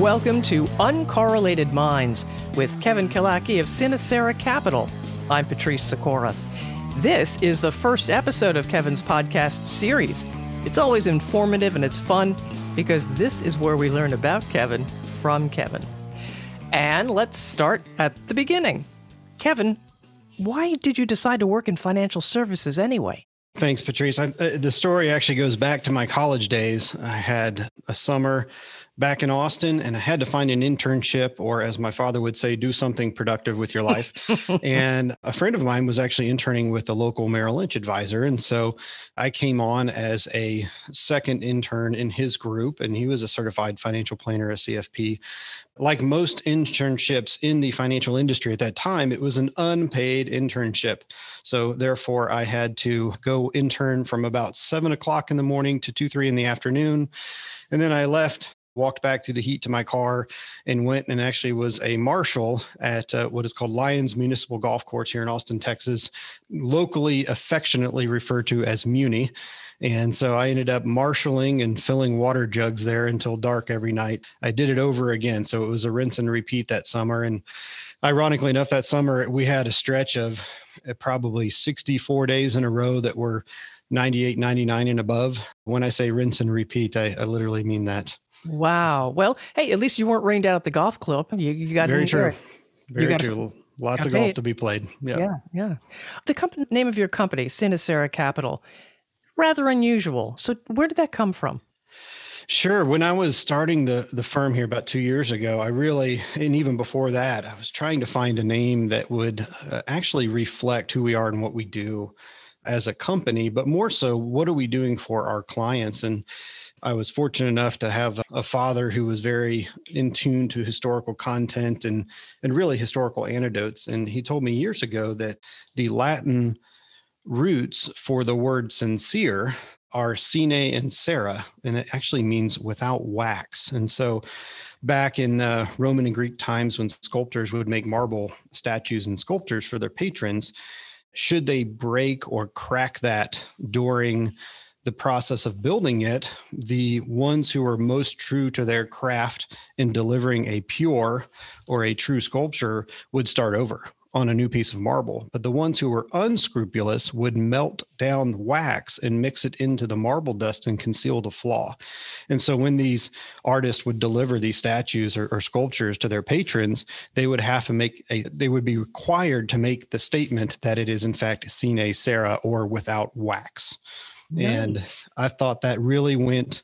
Welcome to Uncorrelated Minds with Kevin Killackey of Sinecera Capital. I'm Patrice Sikora. This is the first episode of Kevin's podcast series. It's always informative and it's fun because this is where we learn about Kevin from Kevin. And let's start at the beginning. Kevin, why did you decide to work in financial services anyway? Thanks, Patrice. I, uh, the story actually goes back to my college days. I had a summer back in Austin and I had to find an internship or as my father would say do something productive with your life. and a friend of mine was actually interning with the local Merrill Lynch advisor and so I came on as a second intern in his group and he was a certified financial planner at CFP. Like most internships in the financial industry at that time, it was an unpaid internship. So therefore I had to go intern from about seven o'clock in the morning to two, three in the afternoon. And then I left walked back through the heat to my car and went and actually was a marshal at uh, what is called Lions Municipal Golf Course here in Austin, Texas, locally affectionately referred to as Muni. And so I ended up marshaling and filling water jugs there until dark every night. I did it over again. So it was a rinse and repeat that summer. And ironically enough, that summer we had a stretch of uh, probably 64 days in a row that were 98, 99 and above. When I say rinse and repeat, I, I literally mean that. Wow. Well, hey, at least you weren't rained out at the golf club. You, you got very true. Very got, true. Lots of golf paid. to be played. Yeah. yeah, yeah. The company name of your company, Sinecera Capital, rather unusual. So, where did that come from? Sure. When I was starting the the firm here about two years ago, I really, and even before that, I was trying to find a name that would uh, actually reflect who we are and what we do as a company, but more so, what are we doing for our clients? And I was fortunate enough to have a father who was very in tune to historical content and and really historical anecdotes. And he told me years ago that the Latin roots for the word sincere are sine and cera, and it actually means without wax. And so back in uh, Roman and Greek times when sculptors would make marble statues and sculptures for their patrons, should they break or crack that during the process of building it, the ones who are most true to their craft in delivering a pure or a true sculpture would start over on a new piece of marble. But the ones who were unscrupulous would melt down the wax and mix it into the marble dust and conceal the flaw. And so when these artists would deliver these statues or, or sculptures to their patrons, they would have to make a, they would be required to make the statement that it is in fact sine cera or without wax. Nice. And I thought that really went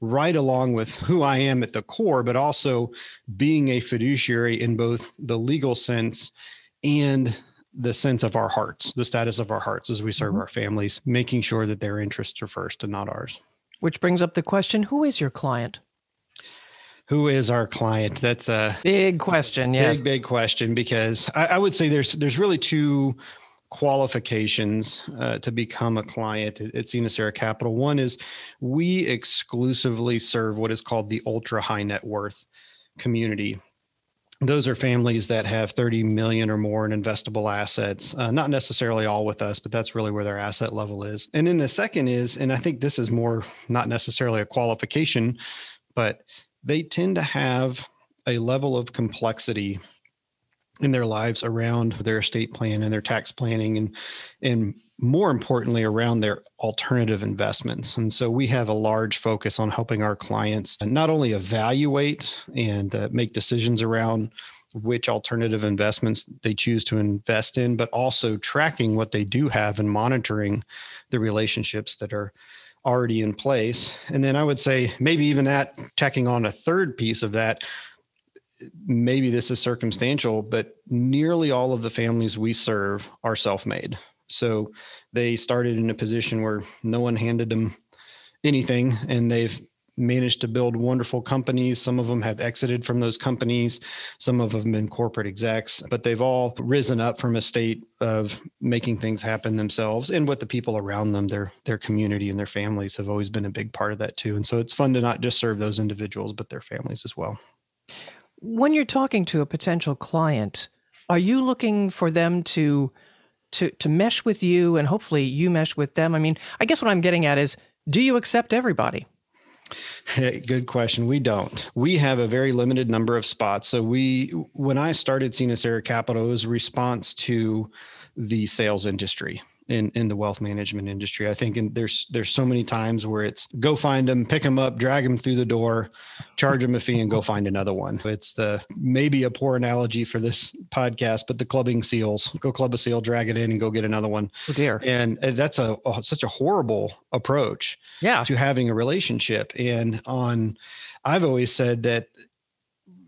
right along with who I am at the core, but also being a fiduciary in both the legal sense and the sense of our hearts, the status of our hearts as we serve mm-hmm. our families, making sure that their interests are first and not ours. Which brings up the question who is your client? Who is our client? That's a big question. Yes. Big, big question because I, I would say there's there's really two qualifications uh, to become a client at, at Capital. One is we exclusively serve what is called the ultra high net worth community. Those are families that have 30 million or more in investable assets, uh, not necessarily all with us, but that's really where their asset level is. And then the second is, and I think this is more not necessarily a qualification, but they tend to have a level of complexity in their lives around their estate plan and their tax planning and and more importantly around their alternative investments. And so we have a large focus on helping our clients not only evaluate and uh, make decisions around which alternative investments they choose to invest in but also tracking what they do have and monitoring the relationships that are already in place. And then i would say maybe even that tacking on a third piece of that maybe this is circumstantial, but nearly all of the families we serve are self made. So they started in a position where no one handed them anything and they've managed to build wonderful companies. Some of them have exited from those companies. Some of them have been corporate execs, but they've all risen up from a state of making things happen themselves and with the people around them, their their community and their families have always been a big part of that too. And so it's fun to not just serve those individuals, but their families as well. When you're talking to a potential client, are you looking for them to to to mesh with you and hopefully you mesh with them? I mean, I guess what I'm getting at is do you accept everybody? Good question. We don't. We have a very limited number of spots. So we, when I started Sinecera Capital, it was a response to the sales industry in in the wealth management industry. I think and there's there's so many times where it's go find them, pick them up, drag them through the door, charge them a fee, and go find another one. It's the maybe a poor analogy for this podcast, but the clubbing seals. Go club a seal, drag it in, and go get another one. Oh dear. And uh, that's a, a such a horrible approach. Yeah. To having a relationship. And on, I've always said that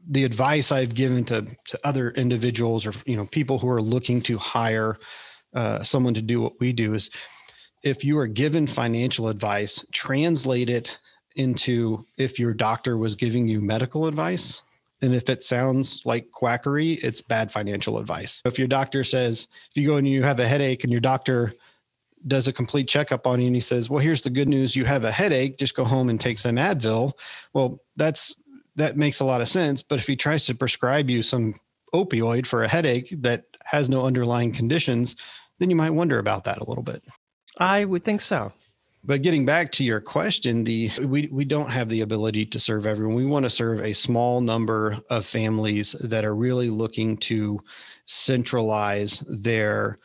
the advice I've given to to other individuals or you know people who are looking to hire uh, someone to do what we do is if you are given financial advice, translate it into if your doctor was giving you medical advice. And if it sounds like quackery, it's bad financial advice. If your doctor says, if you go and you have a headache and your doctor does a complete checkup on you and he says, Well, here's the good news you have a headache, just go home and take some Advil. Well, that's that makes a lot of sense. But if he tries to prescribe you some opioid for a headache that has no underlying conditions, then you might wonder about that a little bit. I would think so. But getting back to your question, the we we don't have the ability to serve everyone. We want to serve a small number of families that are really looking to centralize their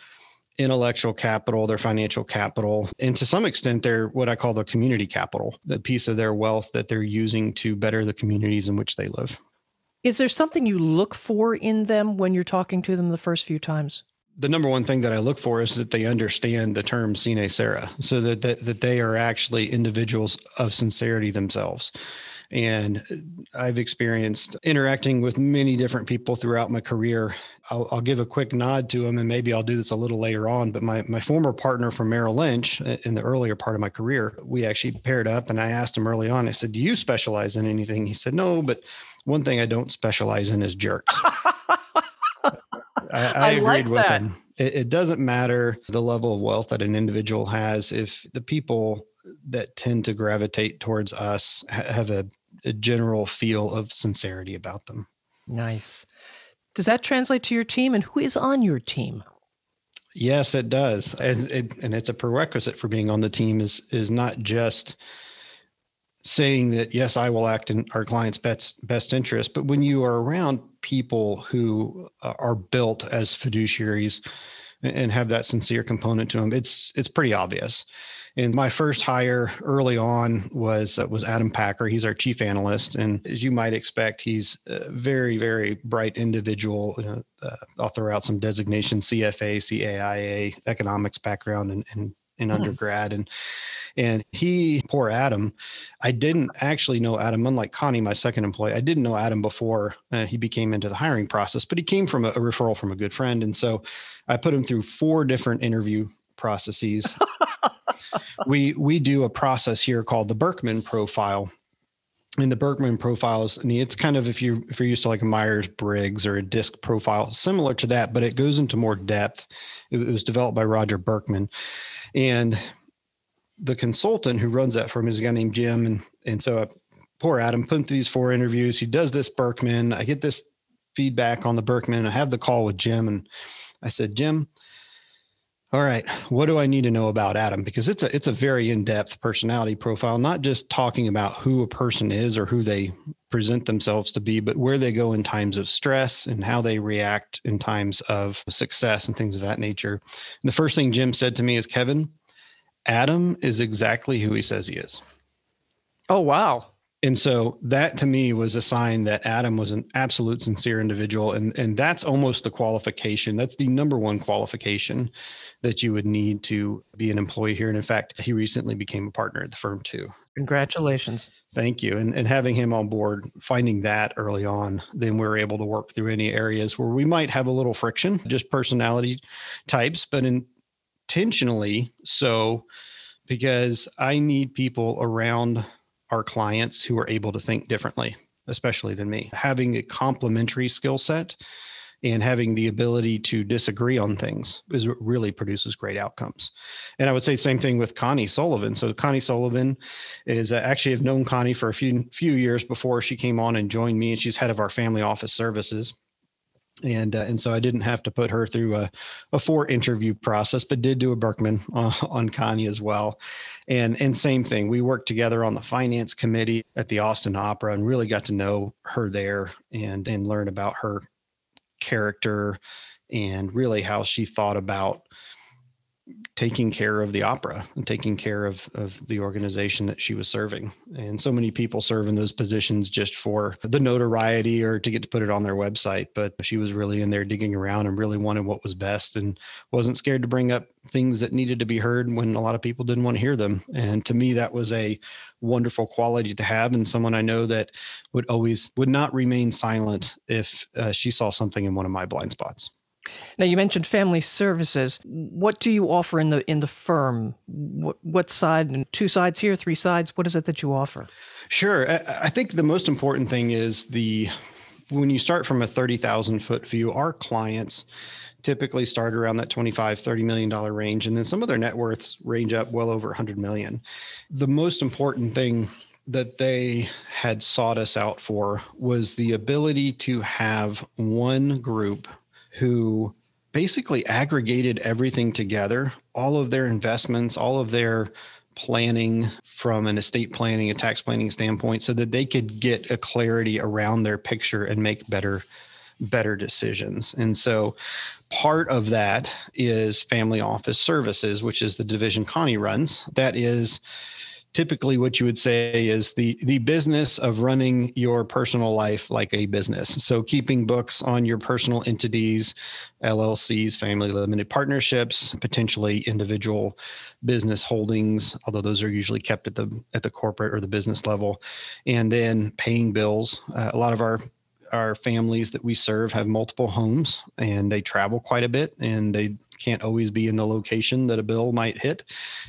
intellectual capital, their financial capital, and to some extent their what I call the community capital, the piece of their wealth that they're using to better the communities in which they live. Is there something you look for in them when you're talking to them the first few times? The number one thing that I look for is that they understand the term sine cera, so that, that that they are actually individuals of sincerity themselves. And I've experienced interacting with many different people throughout my career. I'll, I'll, give a quick nod to them, and maybe I'll do this a little later on. But my, my former partner from Merrill Lynch uh, in the earlier part of my career, we actually paired up, and I asked him early on, I said, Do you specialize in anything? He said, No, but one thing I don't specialize in is jerks. I, I, I agreed like with that. him. It, it doesn't matter the level of wealth that an individual has if the people that tend to gravitate towards us have a, a, general feel of sincerity about them. Nice. Does that translate to your team? And who is on your team? Yes, it does, and, it, and it's a prerequisite for being on the team. is is not just saying that yes i will act in our client's best best interest but when you are around people who uh, are built as fiduciaries and have that sincere component to them it's it's pretty obvious. And my first hire early on was uh, was adam packer. He's our chief analyst and as you might expect he's a very very bright individual uh, i'll throw out some designations cfa caia economics background and, and in mm-hmm. undergrad and and he, poor Adam, I didn't actually know Adam, unlike Connie, my second employee. I didn't know Adam before uh, he became into the hiring process, but he came from a, a referral from a good friend. And so I put him through four different interview processes. we we do a process here called the Birkman profile. And the Birkman profiles, and it's kind of if you if you're used to like a Myers Briggs or a DISC profile, similar to that, but it goes into more depth. It, was developed by Roger Birkman, and the consultant who runs that for him is a guy named Jim. And, and so I, poor Adam put these four interviews. He does this Birkman. I get this feedback on the Birkman. I have the call with Jim and I said, Jim, all right, what do I need to know about Adam? Because it's a it's a very in-depth personality profile, not just talking about who a person is or who they present themselves to be, but where they go in times of stress and how they react in times of success and things of that nature. And the first thing Jim said to me is, Kevin, Adam is exactly who he says he is. Oh, wow. And so that to me was a sign that Adam was an absolute sincere individual. And, and that's almost the qualification. That's the number one qualification that you would need to be an employee here. And in fact, he recently became a partner at the firm too. Congratulations. Thank you. And, and having him on board, finding that early on, then we're able to work through any areas where we might have a little friction, just personality types. But intentionally so because I need people around our clients who are able to think differently, especially than me. Having a complementary skill set and having the ability to disagree on things is what really produces great outcomes. And I would say same thing with Connie Sullivan. So Connie Sullivan is uh, actually have known Connie for a few few years before she came on and joined me, and she's head of our family office services and uh, and so I didn't have to put her through a, a four interview process, but did do a Birkman uh, on Connie as well, and and same thing. We worked together on the finance committee at the Austin Opera, and really got to know her there and and learn about her character and really how she thought about taking care of the opera and taking care of, of the organization that she was serving. And so many people serve in those positions just for the notoriety or to get to put it on their website. But she was really in there digging around and really wanted what was best and wasn't scared to bring up things that needed to be heard when a lot of people didn't want to hear them. And to me, that was a wonderful quality to have and someone I know that would always would not remain silent if uh, she saw something in one of my blind spots. Now you mentioned family services. What do you offer in the in the firm? What, what side? And two sides here, three sides. What is it that you offer? Sure. I think the most important thing is the when you start from a thirty thousand foot view. Our clients typically start around that 25 30 million dollar range and then some of their net worths range up well over 100 million the most important thing that they had sought us out for was the ability to have one group who basically aggregated everything together, all of their investments, all of their planning from an estate planning and tax planning standpoint so that they could get a clarity around their picture and make better better decisions. And so part of that is family office services, which is the division Connie runs. That is typically what you would say is the the business of running your personal life like a business. So keeping books on your personal entities llcs family limited partnerships potentially individual business holdings although those are usually kept at the at the corporate or the business level. And then paying bills. Uh, a lot of our our families that we serve have multiple homes and they travel quite a bit and they can't always be in the location that a bill might hit.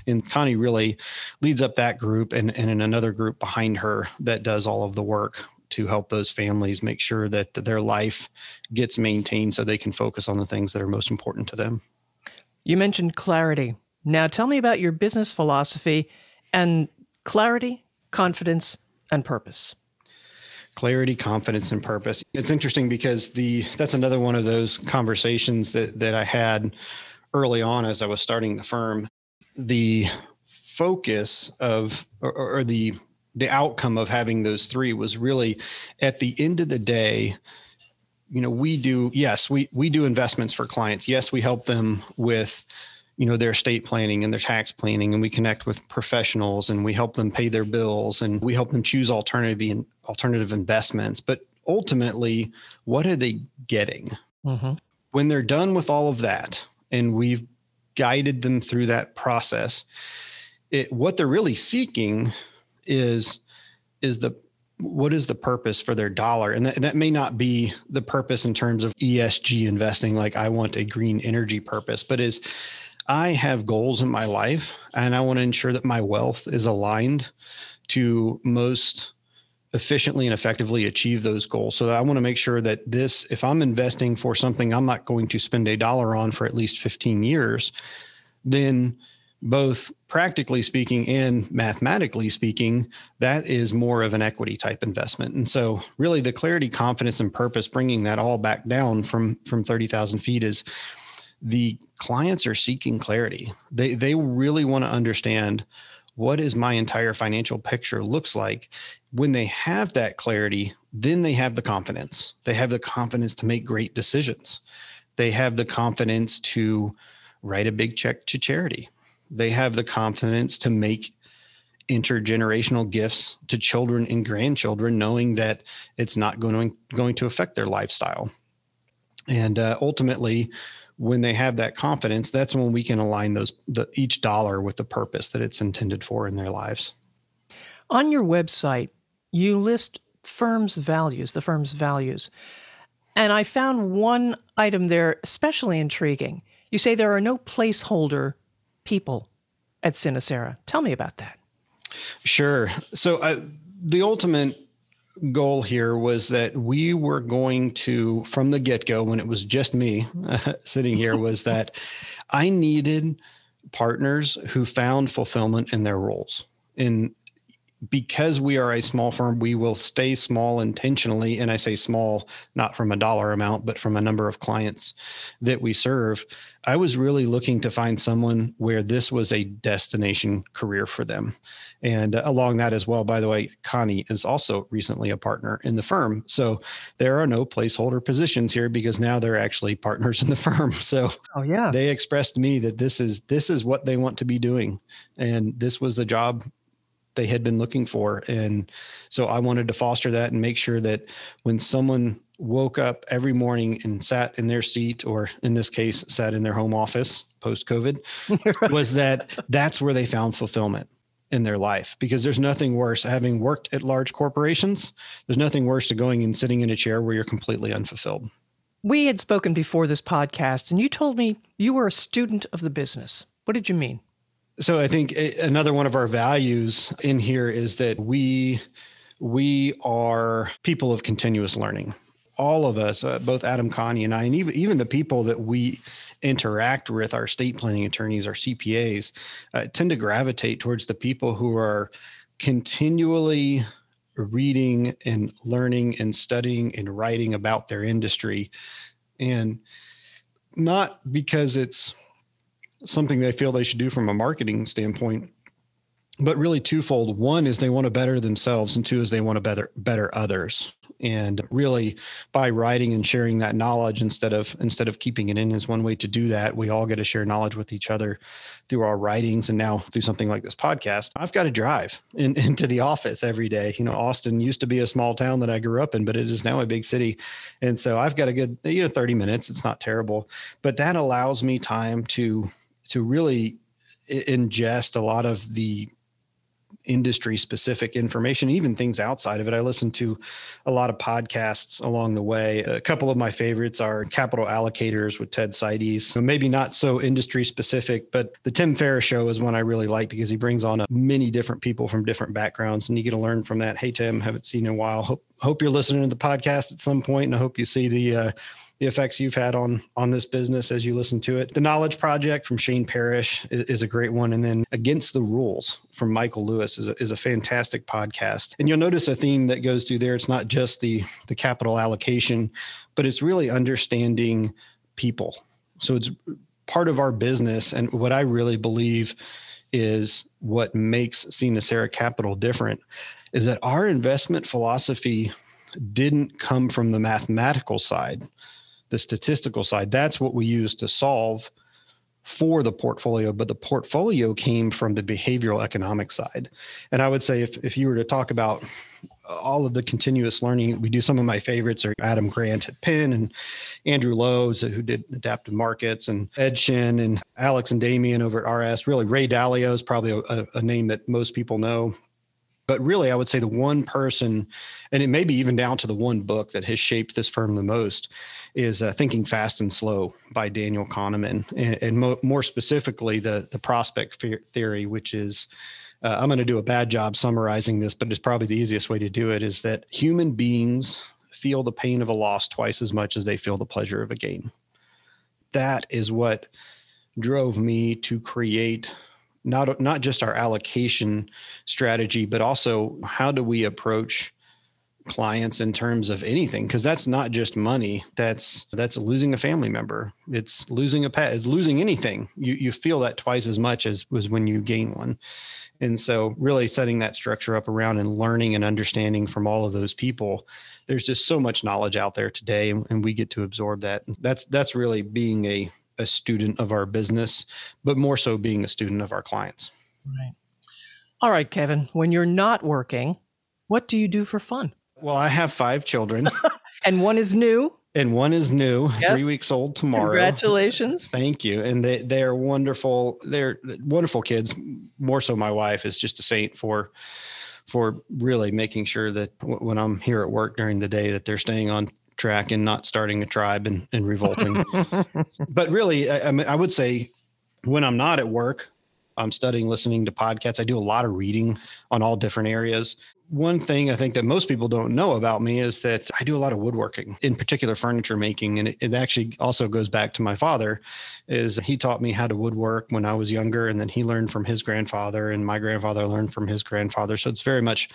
And Connie really leads up that group and, and in another group behind her that does all of the work to help those families make sure that their life gets maintained so they can focus on the things that are most important to them. You mentioned clarity. Now tell me about your business philosophy and clarity, confidence, and purpose clarity confidence and purpose. It's interesting because the that's another one of those conversations that that i had early on as i was starting the firm. The focus of or, or the the outcome of having those three was really at the end of the day you know we do yes we we do investments for clients. Yes we help them with you know their estate planning and their tax planning and we connect with professionals and we help them pay their bills and we help them choose alternative alternative investments. But ultimately what are they getting? Mm-hmm. when they're done with all of that and we've guided them through that process it, what they're really seeking is is the what is the purpose for their dollar? And that, that may not be the purpose in terms of esg investing like i want a green energy purpose but is I have goals in my life and I want to ensure that my wealth is aligned to most efficiently and effectively achieve those goals. So I want to make sure that this, if I'm investing for something I'm not going to spend a dollar on for at least 15 years, then both practically speaking and mathematically speaking, that is more of an equity type investment. And so really the clarity, confidence, and purpose, bringing that all back down from, from 30,000 feet is the clients are seeking clarity. They they really want to understand what is my entire financial picture looks like. When they have that clarity, then they have the confidence. They have the confidence to make great decisions. They have the confidence to write a big check to charity. They have the confidence to make intergenerational gifts to children and grandchildren, knowing that it's not going to, going to affect their lifestyle. And uh, ultimately, when they have that confidence, that's when we can align those the, each dollar with the purpose that it's intended for in their lives. On your website, you list firm's values, the firm's values. And I found one item there especially intriguing. You say there are no placeholder people at Sinecera. Tell me about that. Sure. So uh, the ultimate goal here was that we were going to, from the get go, when it was just me uh, sitting here, was that I needed partners who found fulfillment in their roles. And because we are a small firm, we will stay small intentionally. And I say small, not from a dollar amount, but from a number of clients that we serve. I was really looking to find someone where this was a destination career for them. And uh, along that as well, by the way, Connie is also recently a partner in the firm. So there are no placeholder positions here because now they're actually partners in the firm. So oh, yeah. they expressed to me that this is this is what they want to be doing. And this was the job they had been looking for. And so I wanted to foster that and make sure that when someone woke up every morning and sat in their seat, or in this case, sat in their home office post COVID, was that that's where they found fulfillment in their life. Because there's nothing worse having worked at large corporations there's nothing worse to going and sitting in a chair where you're completely unfulfilled. We had spoken before this podcast and you told me you were a student of the business. What did you mean so I think another one of our values in here is that we we are people of continuous learning. All of us, uh, both Adam Connie and I, and even even the people that we interact with, our state planning attorneys, our CPAs, uh, tend to gravitate towards the people who are continually reading and learning and studying and writing about their industry, and not because it's something they feel they should do from a marketing standpoint but really twofold. One is they want to better themselves and two is they want to better better others. And really by writing and sharing that knowledge instead of instead of keeping it in is one way to do that we all get to share knowledge with each other through our writings and now through something like this podcast. I've got to drive in, into the office every day. You know austin used to be a small town that i grew up in but it is now a big city. And so i've got a good you know 30 minutes. It's not terrible. But that allows me time to to really ingest a lot of the industry specific information, even things outside of it. I listen to a lot of podcasts along the way. A couple of my favorites are Capital Allocators with Ted Seides. So maybe not so industry specific, but the Tim Ferriss show is one I really like because he brings on many different people from different backgrounds and you get to learn from that. Hey, Tim, haven't seen you in a while. Hope, hope you're listening to the podcast at some point and I hope you see the, uh, the effects you've had on on this business as you listen to it. The Knowledge Project from Shane Parrish is, is, a great one, and then Against the Rules from Michael Lewis is a, is a fantastic podcast. And you'll notice a theme that goes through there. It's not just the the capital allocation, but it's really understanding people. So it's part of our business, and what I really believe is what makes Sinecera Capital different is that our investment philosophy didn't come from the mathematical side the statistical side. That's what we use to solve for the portfolio, but the portfolio came from the behavioral economic side. And I would say if, if you were to talk about all of the continuous learning, we do some of my favorites are Adam Grant at Penn and Andrew Lo's who did adaptive markets and Ed Shin and Alex and Damien over at RS. Really, Ray Dalio is probably a, a name that most people know but really i would say the one person and it may be even down to the one book that has shaped this firm the most is uh, thinking fast and slow by daniel kahneman. And, and mo- more specifically the the prospect theory which is uh, i'm going to do a bad job summarizing this but it's probably the easiest way to do it is that human beings feel the pain of a loss twice as much as they feel the pleasure of a gain. That is what drove me to create not not just our allocation strategy, but also how do we approach clients in terms of anything? Because that's not just money that's that's losing a family member. It's losing a pet it's losing anything. You you feel that twice as much as was when you gain one. And so really setting that structure up around and learning and understanding from all of those people there's just so much knowledge out there today and we get to absorb that. That's that's really being a a student of our business, but more so being a student of our clients. Right. All right, Kevin, when you're not working, what do you do for fun? Well, I have five children. and one is new. And one is new, yes. three weeks old tomorrow. Congratulations. Thank you. And they, they are wonderful. They're wonderful kids. More so, my wife is just a saint for for really making sure that when I'm here at work during the day that they're staying on track and not starting a tribe and, and revolting. but really, I, I, mean, I would say when I'm not at work, I'm studying, listening to podcasts. I do a lot of reading on all different areas. One thing I think that most people don't know about me is that I do a lot of woodworking, in particular furniture making. And it, it actually also goes back to my father, is he taught me how to woodwork when I was younger. And then he learned from his grandfather and my grandfather learned from his grandfather. So it's very much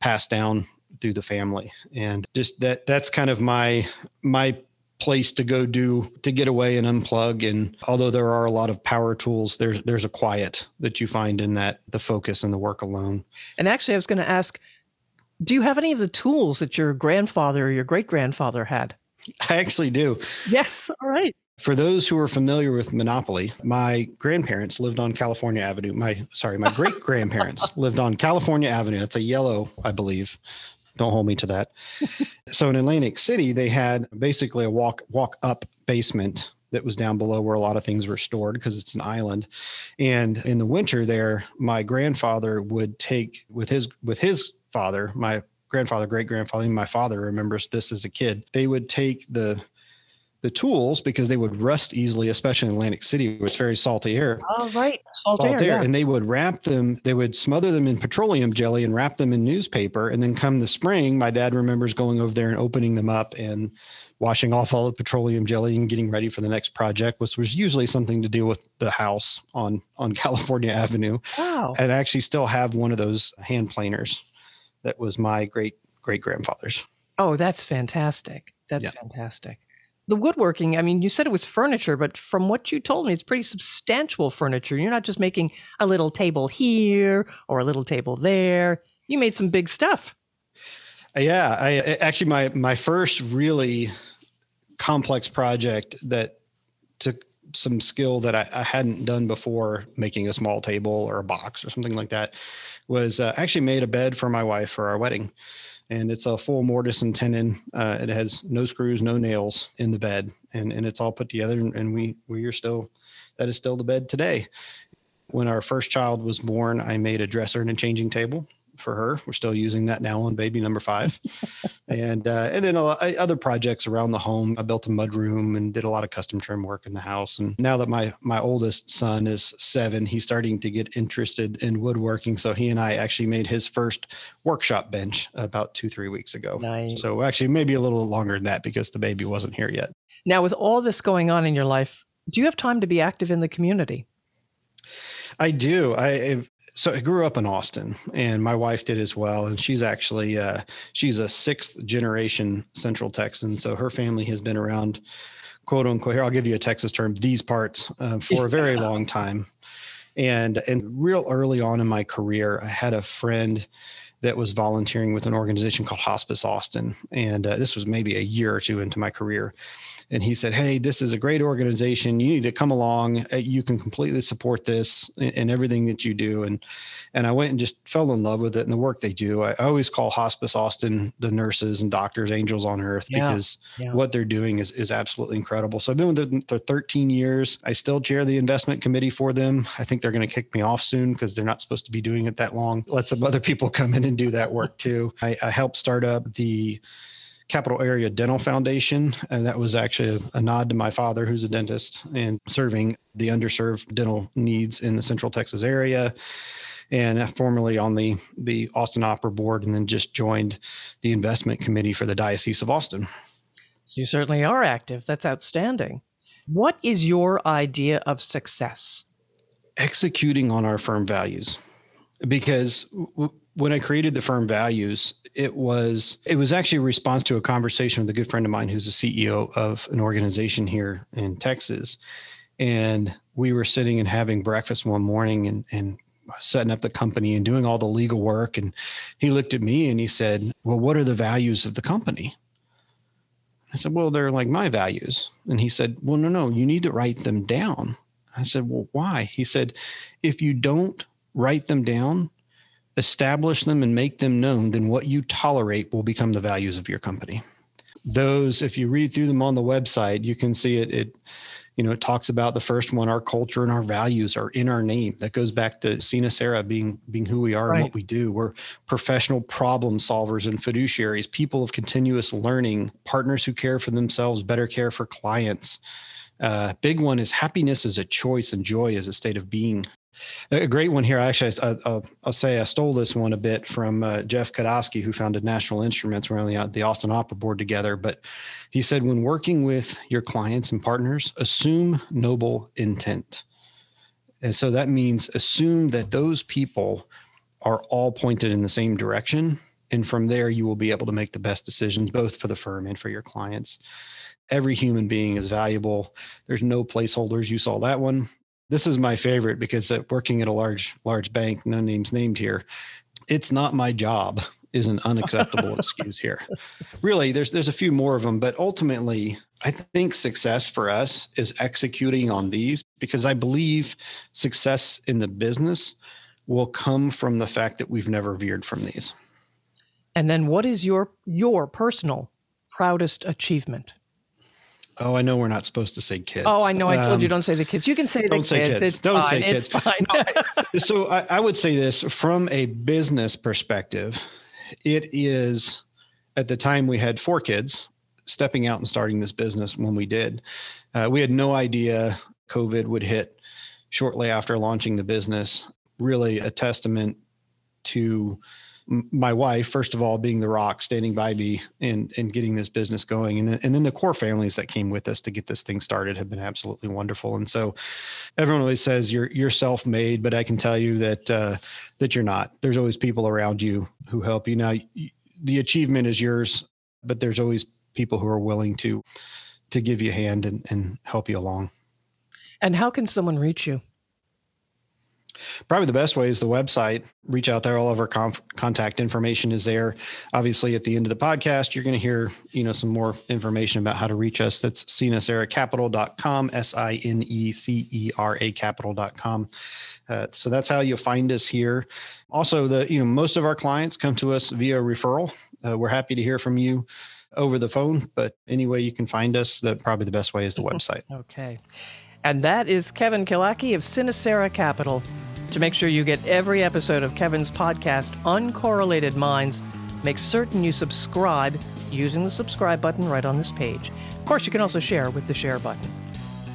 passed down through the family. And just that that's kind of my my place to go do to get away and unplug and although there are a lot of power tools there's there's a quiet that you find in that the focus and the work alone and actually i was going to ask do you have any of the tools that your grandfather or your great grandfather had i actually do yes all right for those who are familiar with Monopoly, my grandparents lived on California Avenue. My sorry, my great grandparents lived on California Avenue. It's a yellow, I believe, don't hold me to that. so in Atlantic City, they had basically a walk walk up basement that was down below where a lot of things were stored because it's an island. And in the winter there, my grandfather would take with his with his father, my grandfather, great grandfather, my father remembers this as a kid. They would take the the tools because they would rust easily, especially in Atlantic City, where it's very salty air. Oh, right. Salt, salt air. air. Yeah. And they would wrap them, they would smother them in petroleum jelly and wrap them in newspaper. And then come the spring, my dad remembers going over there and opening them up and washing off all the petroleum jelly and getting ready for the next project, which was usually something to do with the house on, on California Avenue. Wow. And I actually still have one of those hand planers that was my great great grandfather's. Oh, that's fantastic. That's yeah. fantastic the woodworking, I mean, you said it was furniture, but from what you told me, it's pretty substantial furniture. You're not just making a little table here or a little table there. You made some big stuff. Uh, yeah, I actually my my first really complex project that took some skill that I, I, hadn't done before, making a small table or a box or something like that, was uh, actually made a bed for my wife for our wedding and it's a full mortise and tenon. Uh, it has no screws, no nails in the bed, and and it's all put together. And, and we we are still that is still the bed today. When our first child was born, I made a dresser and a changing table for her. We're still using that now on baby number five, and uh, and then lot, other projects around the home. I built a mud room and did a lot of custom trim work in the house. And now that my my oldest son is seven, he's starting to get interested in woodworking. So he and I actually made his first workshop bench about two three weeks ago. Nice. So actually, maybe a little longer than that because the baby wasn't here yet. Now, with all this going on in your life, do you have time to be active in the community? I do. I so I grew up in Austin, and my wife did as well. And she's actually uh, she's a sixth generation Central Texan, so her family has been around, quote unquote. Here, I'll give you a Texas term: these parts uh, for a very long time. And and real early on in my career, I had a friend that was volunteering with an organization called Hospice Austin, and uh, this was maybe a year or two into my career and he said, "Hey, this is a great organization. You need to come along. Uh, you can completely support this and everything that you do." And and I went and just fell in love with it and the work they do. I, always call Hospice Austin the nurses and doctors angels on earth yeah, because yeah. what they're doing is is absolutely incredible. So I've been with them for 13 years. I still chair the investment committee for them. I think they're going to kick me off soon because they're not supposed to be doing it that long. Let some other people come in and do that work too. I, I helped start up the Capital Area Dental Foundation. And that was actually a, a, nod to my father, who's a dentist, and serving the underserved dental needs in the Central Texas area. And formerly on the, the Austin Opera Board, and then just joined the investment committee for the Diocese of Austin. So you certainly are active. That's outstanding. What is your idea of success? Executing on our firm values. Because when I created the firm values, it was it was actually a response to a conversation with a good friend of mine who's the CEO of an organization here in Texas. And we were sitting and having breakfast one morning and and setting up the company and doing all the legal work. And he looked at me and he said, Well, what are the values of the company? I said, Well, they're like my values. And he said, Well, no, no, you need to write them down. I said, Well, why? He said, If you don't write them down, establish them and make them known, then what you tolerate will become the values of your company. Those, if you read through them on the website, you can see it. It, you know, it talks about the first one, our culture and our values are in our name. That goes back to sine cera being being who we are right. and what we do. We're professional problem solvers and fiduciaries, people of continuous learning, partners who care for themselves, better care for clients. Uh, big one is happiness is a choice and joy is a state of being A great one here. Actually, I, will I'll say I stole this one a bit from uh, Jeff Kodosky, who founded National Instruments. We're on the, the Austin Opera Board together. But he said, when working with your clients and partners, assume noble intent. And so that means assume that those people are all pointed in the same direction. And from there, you will be able to make the best decisions, both for the firm and for your clients. Every human being is valuable. There's no placeholders. You saw that one. This is my favorite because uh, working at a large, large bank, no names named here, it's not my job is an unacceptable excuse here. Really, there's there's a few more of them, but ultimately, I think success for us is executing on these because I believe success in the business will come from the fact that we've never veered from these. And then what is your your personal proudest achievement? Oh, I know we're not supposed to say kids. Oh, I know. I told um, you don't say the kids. You can say don't say kids. kids. don't fine. say kids. No, so I, I would say this from a business perspective, it is at the time we had four kids stepping out and starting this business when we did. Uh, we had no idea COVID would hit shortly after launching the business. Really a testament to my wife, first of all, being the rock, standing by me and and getting this business going, and then, and then the core families that came with us to get this thing started have been absolutely wonderful. And so, everyone always says you're you're self made, but I can tell you that uh, that you're not. There's always people around you who help you. Now, the achievement is yours, but there's always people who are willing to to give you a hand and, and help you along. And how can someone reach you? Probably the best way is the website. Reach out there. All of our conf- contact information is there. Obviously, at the end of the podcast, you're going to hear you know some more information about how to reach us. That's sinecera S I N E C E R A capital.com. Uh, so that's how you'll find us here. Also, the you know most of our clients come to us via referral. Uh, we're happy to hear from you over the phone, but any way you can find us, that probably the best way is the website. okay. And that is Kevin Killackey of Sinecera Capital. To make sure you get every episode of Kevin's podcast, Uncorrelated Minds, make certain you subscribe using the subscribe button right on this page. Of course, you can also share with the share button.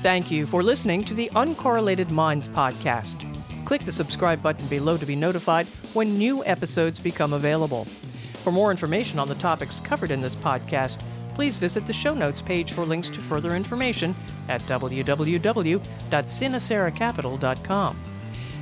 Thank you for listening to the Uncorrelated Minds podcast. Click the subscribe button below to be notified when new episodes become available. For more information on the topics covered in this podcast, please visit the show notes page for links to further information at www.sineceracapital.com.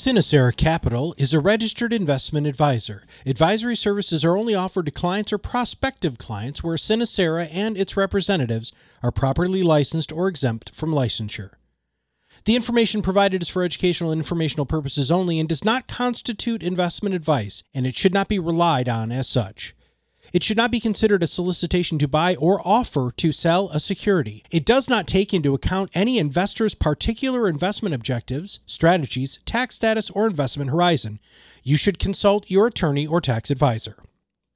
Sinecera Capital is a registered investment advisor. Advisory services are only offered to clients or prospective clients where Sinecera and its representatives are properly licensed or exempt from licensure. The information provided is for educational and informational purposes only and does not constitute investment advice, and it should not be relied on as such. It should not be considered a solicitation to buy or offer to sell a security. It does not take into account any investor's particular investment objectives, strategies, tax status, or investment horizon. You should consult your attorney or tax advisor.